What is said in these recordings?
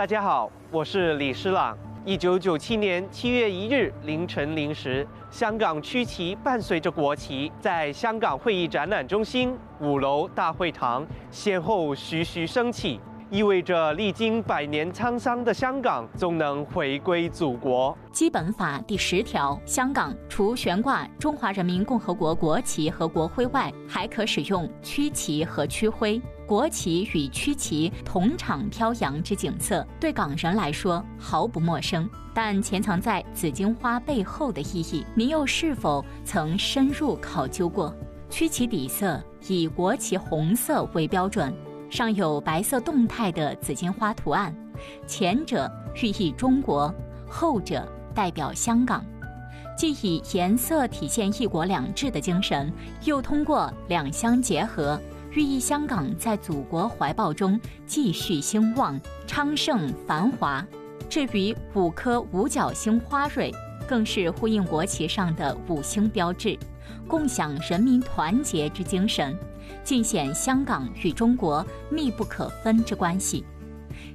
大家好，我是李诗朗。一九九七年七月一日凌晨零时，香港区旗伴随着国旗，在香港会议展览中心五楼大会堂先后徐徐升起。意味着历经百年沧桑的香港终能回归祖国。基本法第十条，香港除悬挂中华人民共和国国旗和国徽外，还可使用区旗和区徽。国旗与区旗同场飘扬之景色，对港人来说毫不陌生。但潜藏在紫荆花背后的意义，您又是否曾深入考究过？区旗底色以国旗红色为标准。上有白色动态的紫荆花图案，前者寓意中国，后者代表香港，既以颜色体现一国两制的精神，又通过两相结合，寓意香港在祖国怀抱中继续兴旺、昌盛、繁华。至于五颗五角星花蕊，更是呼应国旗上的五星标志，共享人民团结之精神。尽显香港与中国密不可分之关系。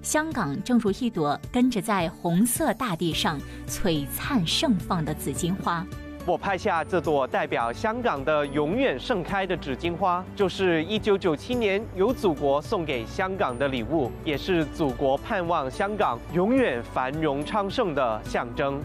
香港正如一朵跟着在红色大地上璀璨盛放的紫荆花。我拍下这朵代表香港的永远盛开的紫荆花，就是1997年由祖国送给香港的礼物，也是祖国盼望香港永远繁荣昌盛的象征。